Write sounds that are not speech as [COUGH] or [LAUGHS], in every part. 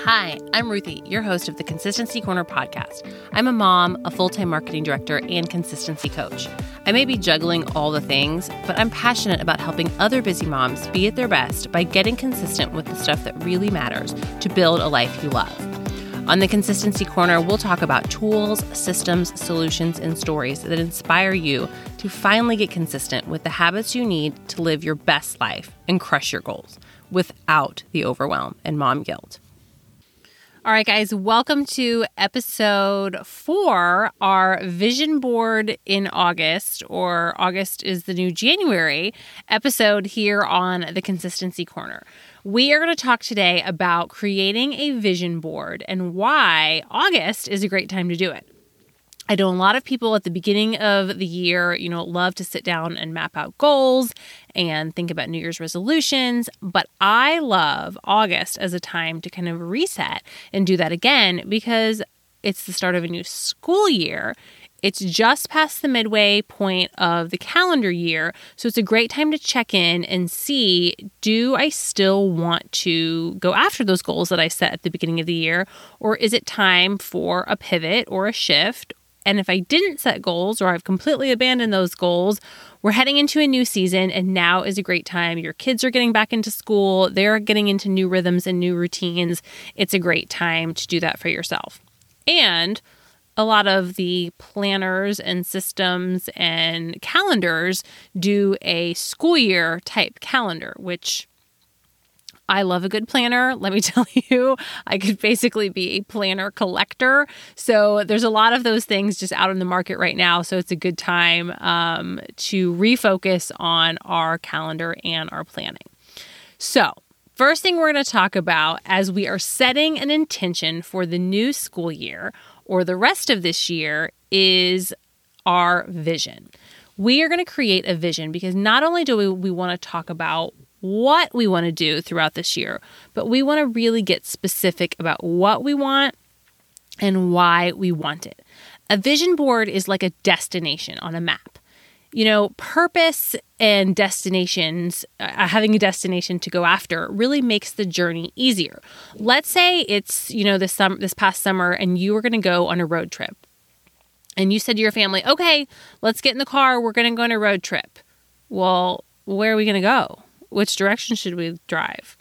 Hi, I'm Ruthie, your host of the Consistency Corner podcast. I'm a mom, a full time marketing director, and consistency coach. I may be juggling all the things, but I'm passionate about helping other busy moms be at their best by getting consistent with the stuff that really matters to build a life you love. On the Consistency Corner, we'll talk about tools, systems, solutions, and stories that inspire you to finally get consistent with the habits you need to live your best life and crush your goals without the overwhelm and mom guilt. All right, guys, welcome to episode four, our vision board in August, or August is the new January episode here on the Consistency Corner. We are going to talk today about creating a vision board and why August is a great time to do it. I know a lot of people at the beginning of the year, you know, love to sit down and map out goals and think about New Year's resolutions, but I love August as a time to kind of reset and do that again because it's the start of a new school year. It's just past the midway point of the calendar year, so it's a great time to check in and see do I still want to go after those goals that I set at the beginning of the year, or is it time for a pivot or a shift? And if I didn't set goals or I've completely abandoned those goals, we're heading into a new season, and now is a great time. Your kids are getting back into school, they're getting into new rhythms and new routines. It's a great time to do that for yourself. And a lot of the planners and systems and calendars do a school year type calendar, which I love a good planner. Let me [LAUGHS] tell you, I could basically be a planner collector. So there's a lot of those things just out in the market right now. So it's a good time um, to refocus on our calendar and our planning. So, first thing we're going to talk about as we are setting an intention for the new school year or the rest of this year is our vision. We are going to create a vision because not only do we, we want to talk about what we want to do throughout this year, but we want to really get specific about what we want and why we want it. A vision board is like a destination on a map. You know, purpose and destinations, uh, having a destination to go after really makes the journey easier. Let's say it's, you know, this summer, this past summer and you were going to go on a road trip. And you said to your family, "Okay, let's get in the car. We're going to go on a road trip." Well, where are we going to go? Which direction should we drive?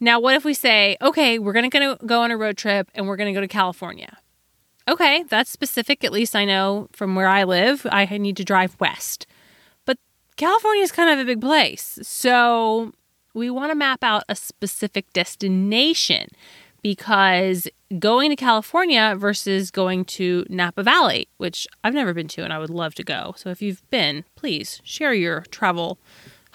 Now, what if we say, "Okay, we're going to go on a road trip and we're going to go to California." Okay, that's specific. At least I know from where I live, I need to drive west. But California is kind of a big place. So we want to map out a specific destination because going to California versus going to Napa Valley, which I've never been to and I would love to go. So if you've been, please share your travel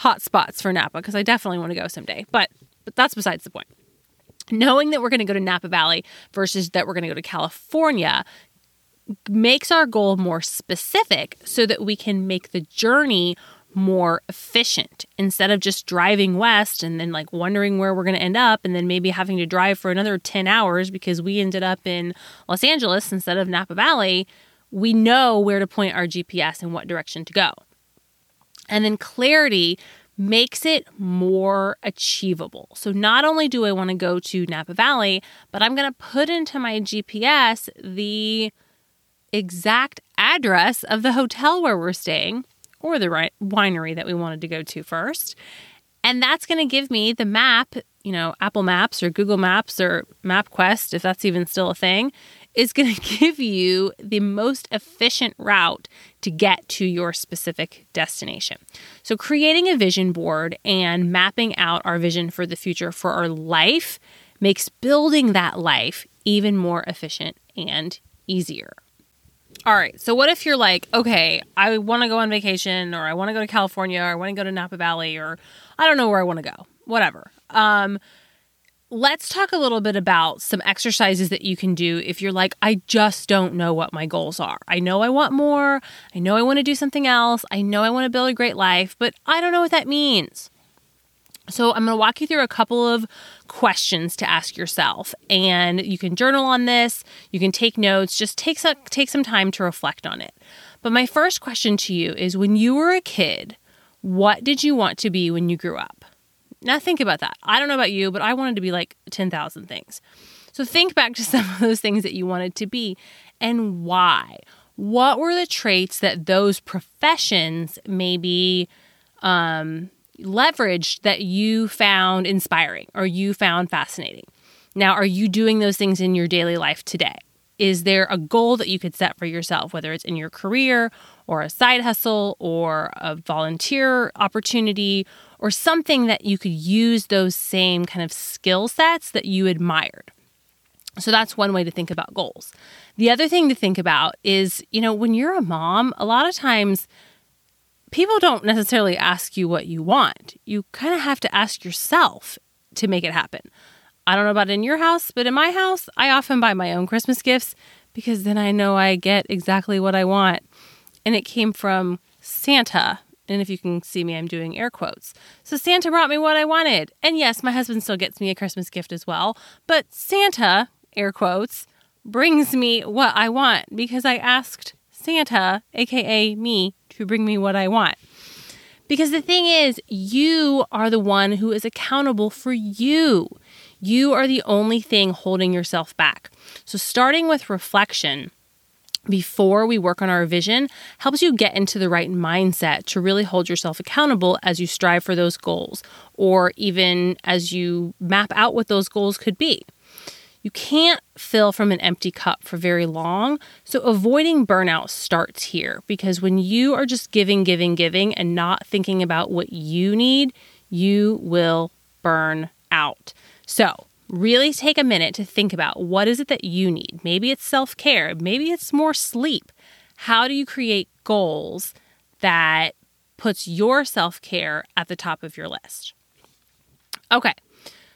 hotspots for Napa because I definitely want to go someday. But but that's besides the point knowing that we're going to go to Napa Valley versus that we're going to go to California makes our goal more specific so that we can make the journey more efficient instead of just driving west and then like wondering where we're going to end up and then maybe having to drive for another 10 hours because we ended up in Los Angeles instead of Napa Valley we know where to point our GPS and what direction to go and then clarity makes it more achievable. So not only do I want to go to Napa Valley, but I'm going to put into my GPS the exact address of the hotel where we're staying or the winery that we wanted to go to first. And that's going to give me the map, you know, Apple Maps or Google Maps or MapQuest, if that's even still a thing is going [LAUGHS] to give you the most efficient route to get to your specific destination. So, creating a vision board and mapping out our vision for the future for our life makes building that life even more efficient and easier. All right, so what if you're like, okay, I want to go on vacation, or I want to go to California, or I want to go to Napa Valley, or I don't know where I want to go, whatever. Um, let's talk a little bit about some exercises that you can do if you're like, I just don't know what my goals are. I know I want more. I know I want to do something else. I know I want to build a great life, but I don't know what that means. So, I'm going to walk you through a couple of questions to ask yourself, and you can journal on this. You can take notes. Just take some, take some time to reflect on it. But my first question to you is: When you were a kid, what did you want to be when you grew up? Now, think about that. I don't know about you, but I wanted to be like 10,000 things. So, think back to [LAUGHS] some of those things that you wanted to be and why. What were the traits that those professions maybe um, leveraged that you found inspiring or you found fascinating? Now, are you doing those things in your daily life today? Is there a goal that you could set for yourself, whether it's in your career or a side hustle or a volunteer opportunity or something that you could use those same kind of skill sets that you admired? So that's one way to think about goals. The other thing to think about is, you know, when you're a mom, a lot of times people don't necessarily ask you what you want. You kind of have to ask yourself to make it happen. I don't know about in your house, but in my house, I often buy my own Christmas gifts because then I know I get exactly what I want. And it came from Santa. And if you can see me, I'm doing air quotes. So Santa brought me what I wanted. And yes, my husband still gets me a Christmas gift as well. But Santa, air quotes, brings me what I want because I asked Santa, aka me, to bring me what I want. Because the thing is, you are the one who is accountable for you. You are the only thing holding yourself back. So, starting with reflection before we work on our vision helps you get into the right mindset to really hold yourself accountable as you strive for those goals, or even as you map out what those goals could be. You can't fill from an empty cup for very long. So, avoiding burnout starts here because when you are just giving, giving, giving, and not thinking about what you need, you will burn out. So, really take a minute to think about what is it that you need. Maybe it's self-care, maybe it's more sleep. How do you create goals that puts your self-care at the top of your list? Okay.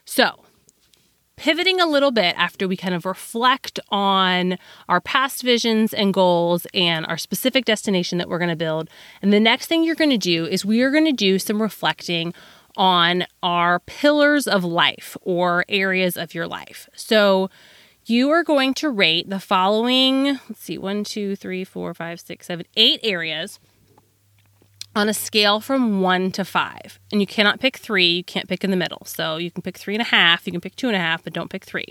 So, pivoting a little bit after we kind of reflect on our past visions and goals and our specific destination that we're going to build. And the next thing you're going to do is we are going to do some reflecting on our pillars of life or areas of your life. So you are going to rate the following, let's see, one, two, three, four, five, six, seven, eight areas on a scale from one to five. And you cannot pick three, you can't pick in the middle. So you can pick three and a half, you can pick two and a half, but don't pick three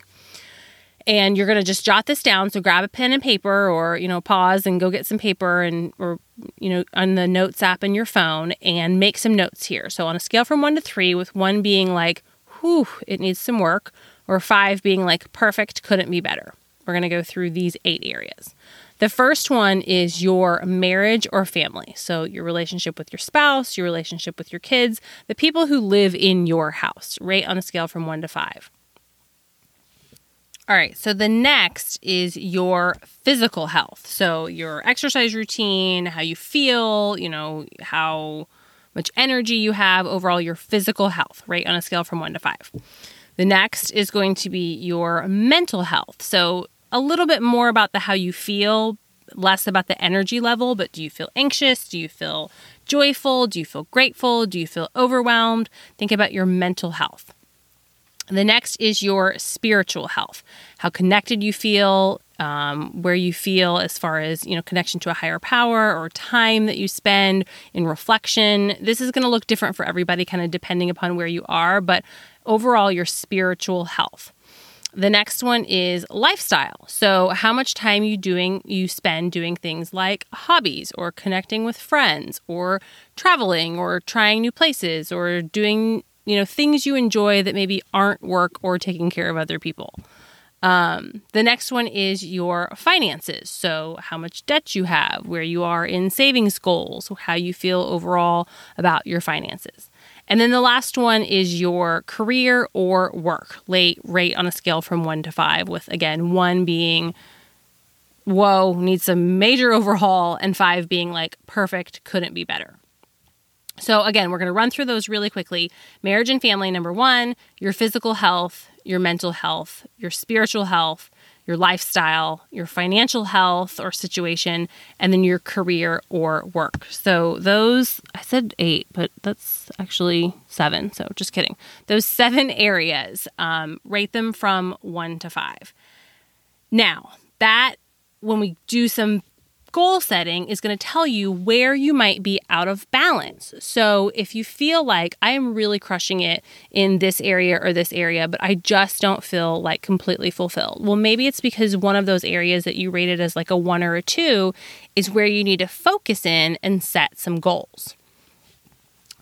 and you're going to just jot this down so grab a pen and paper or you know pause and go get some paper and or you know on the notes app in your phone and make some notes here so on a scale from 1 to 3 with 1 being like whew it needs some work or 5 being like perfect couldn't be better we're going to go through these eight areas the first one is your marriage or family. So, your relationship with your spouse, your relationship with your kids, the people who live in your house, rate on a scale from one to five. All right, so the next is your physical health. So, your exercise routine, how you feel, you know, how much energy you have, overall, your physical health, right, on a scale from one to five. The next is going to be your mental health. So, a little bit more about the how you feel, less about the energy level, but do you feel anxious? Do you feel joyful? Do you feel grateful? Do you feel overwhelmed? Think about your mental health. The next is your spiritual health, how connected you feel, um, where you feel as far as you know connection to a higher power or time that you spend in reflection. This is going to look different for everybody, kind of depending upon where you are, but overall, your spiritual health. The next one is lifestyle. So, how much time you doing you spend doing things like hobbies or connecting with friends or traveling or trying new places or doing you know, things you enjoy that maybe aren't work or taking care of other people. Um, the next one is your finances. So, how much debt you have, where you are in savings goals, how you feel overall about your finances. And then the last one is your career or work, late rate on a scale from one to five, with again, one being, whoa, needs a major overhaul, and five being like, perfect, couldn't be better. So, again, we're going to run through those really quickly. Marriage and family, number one, your physical health, your mental health, your spiritual health, your lifestyle, your financial health or situation, and then your career or work. So, those, I said eight, but that's actually seven. So, just kidding. Those seven [LAUGHS] areas, um, rate them from one to five. Now, that when we do some goal setting is going to tell you where you might be out of balance. So if you feel like I am really crushing it in this area or this area, but I just don't feel like completely fulfilled, well, maybe it's because one of those areas that you rated as like a one or a two is where you need to focus in and set some goals.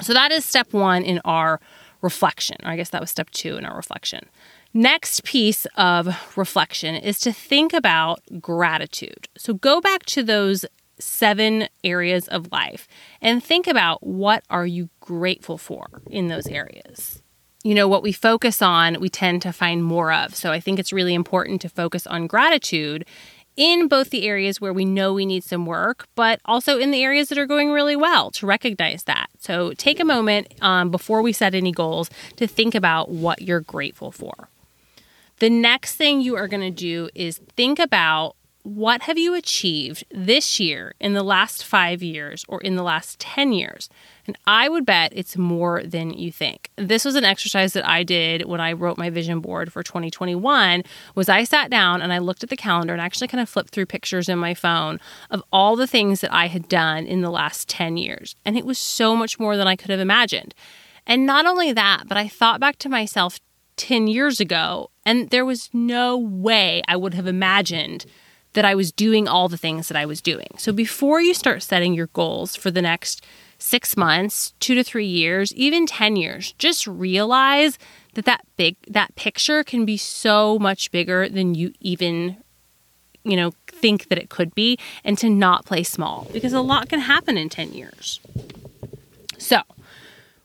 So that is step one in our reflection. I guess that was step two in our reflection. Next piece of reflection is to think about gratitude. So go back to those seven areas of life and think about what are you grateful for in those areas. You know, what we focus on, we tend to find more of. So I think it's really important to focus on gratitude in both the areas where we know we need some work, but also in the areas that are going really well to recognize that. So take a moment um, before we set any goals to think about what you're grateful for. The next thing you are going to do is think about what have you achieved this year in the last 5 years or in the last 10 years? And I would bet it's more than you think. This was an exercise that I did when I wrote my vision board for 2021 was I sat down and I looked at the calendar and actually kind of flipped through pictures in my phone of all the things that I had done in the last 10 years. And it was so much more than I could have imagined. And not only that, but I thought back to myself 10 years ago, and there was no way I would have imagined that I was doing all the things that I was doing. So before you start setting your goals for the next six months, two to three years, even 10 years, just realize that that big, that picture can be so much bigger than you even, you know, think that it could be and to not play small because a lot can happen in 10 years. So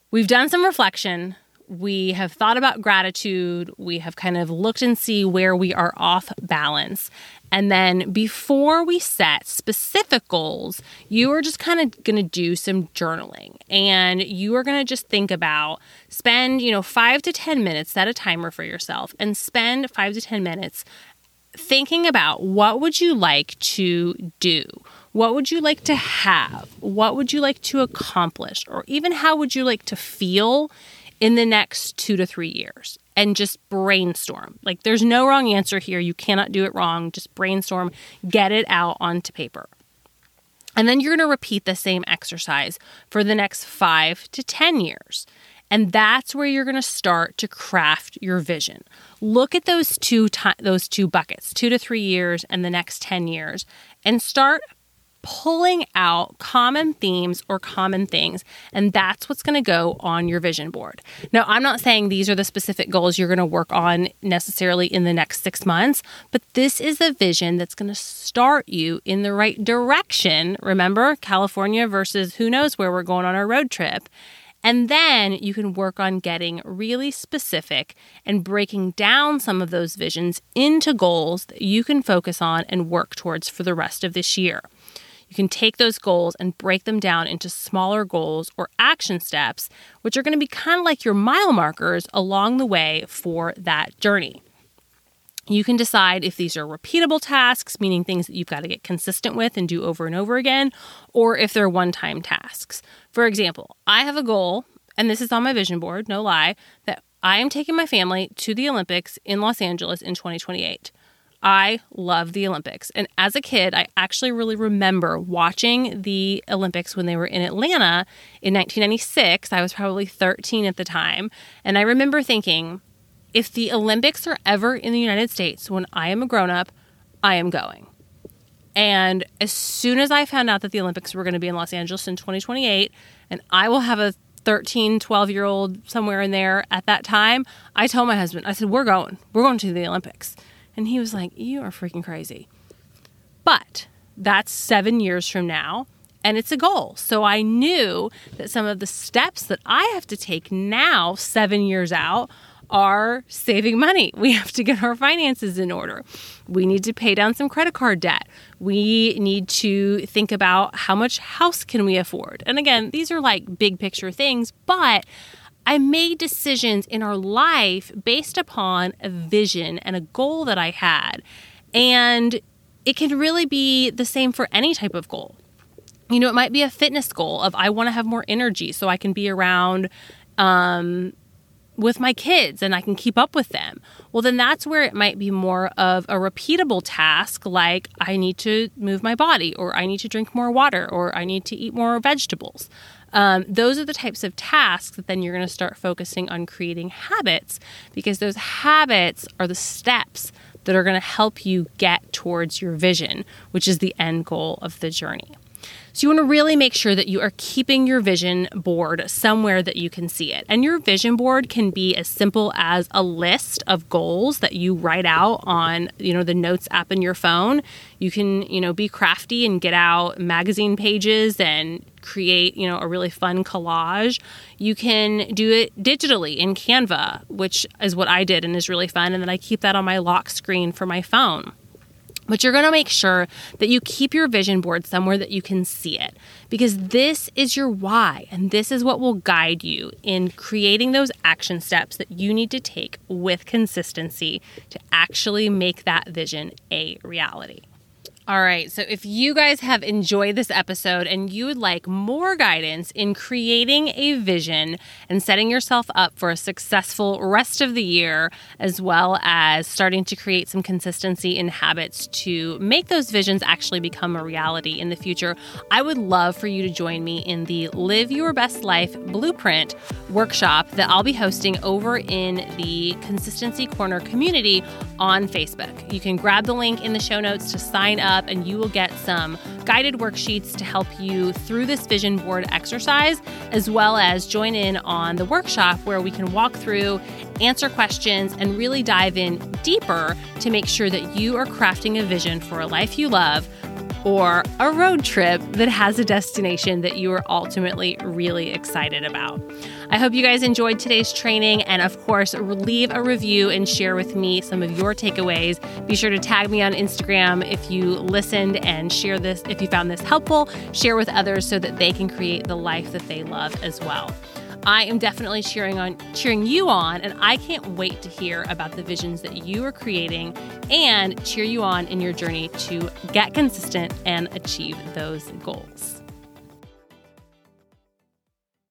we've done some reflection we have thought about gratitude. We have kind of looked and see where we are off balance. And then before we set specific goals, you are just kind of going to do some journaling and you are going to just think about spend, you know, 5 to 10 minutes, set a timer for yourself and spend 5 to 10 minutes thinking about what would you like to do? What would you like to have? What would you like to accomplish? Or even how would you like to feel in the next two to three years and just brainstorm. Like, there's no wrong answer here. You cannot do it wrong. Just brainstorm, get it out onto paper. And then you're going to repeat the same exercise for the next five to 10 years. And that's where you're going to start to craft your vision. Look at those two those two buckets, 2 to 3 years and the next 10 years and start pulling out common themes or common things, and that's what's going to go on your vision board. Now, I'm not saying these are the specific goals you're going to work on necessarily in the next six months, but this is a vision that's going to start you in the right direction. Remember, California versus who knows where we're going on our road trip. And then you can work on getting really specific and breaking down some of those visions into goals that you can focus on and work towards for the rest of this year. You can take those goals and break them down into smaller goals or action steps, which are going to be kind of like your mile markers along the way for that journey. You can decide if these are repeatable tasks, meaning things that you've got to get consistent with and do over and over again, or if they're one time tasks. For example, I have a goal, and this is on my vision board, no lie, that I am taking my family to the Olympics in Los Angeles in 2028. I love the Olympics. And as a kid, I actually really remember watching the Olympics when they were in Atlanta in 1996. I was probably 13 at the time. And I remember thinking, if the Olympics are ever in the United States when I am a grown up, I am going. And as soon as I found out that the Olympics were going to be in Los Angeles in 2028, and I will have a 13, 12 year old somewhere in there at that time, I told my husband, I said, We're going. We're going to the Olympics. And he was like, You are freaking crazy. But that's seven years from now, and it's a goal. So I knew that some of the steps that I have to take now, seven years out, are saving money. [LAUGHS] We have to get our finances in order. We need to pay down some credit card debt. We need to think about how much house can we afford. And again, these are like big picture things, but I made decisions in our life based upon a vision and a goal that I had. And it can really be the same for any type of goal. You know, it might be a fitness goal of I want to have more energy so I can be around um, with my kids and I can keep up with them. Well, then that's where it might be more of a repeatable task like I need to move my body, or I need to drink more water, or I need to eat more vegetables. Um, those are the types of tasks that then you're going to start focusing on creating habits because those habits are the steps that are going to help you get towards your vision, which is the end goal of the journey. So you want to really make sure that you are keeping your vision board somewhere that you can see it. And your vision board can be as simple as a list of goals that you write out on, you know, the notes app in your phone. You can, you know, be crafty and get out magazine pages and create, you know, a really fun collage. You can do it digitally in Canva, which is what I did and is really fun and then I keep that on my lock screen for my phone. But you're going to make sure that you keep your vision board somewhere that you can see it because this is your why and this is what will guide you in creating those action steps that you need to take with consistency to actually make that vision a reality. All right. So if you guys have enjoyed this episode and you would like more guidance in creating a vision and setting yourself up for a successful rest of the year, as well as starting to create some consistency in habits to make those visions actually become a reality in the future, I would love for you to join me in the Live Your Best Life Blueprint workshop that I'll be hosting over in the Consistency Corner community on Facebook. You can grab the link in the show notes to sign up up and you will get some guided worksheets to help you through this vision board exercise, as well as join in on the workshop where we can walk through, answer questions, and really dive in deeper to make sure that you are crafting a vision for a life you love or a road trip that has a destination that you are ultimately really excited about. I hope you guys enjoyed today's training and, of course, leave a review and share with me some of your takeaways. Be sure to tag me on Instagram if you listened and share this, if you found this helpful, share with others so that they can create the life that they love as well. I am definitely cheering on cheering you on and I can't wait to hear about the visions that you are creating and cheer you on in your journey to get consistent and achieve those goals.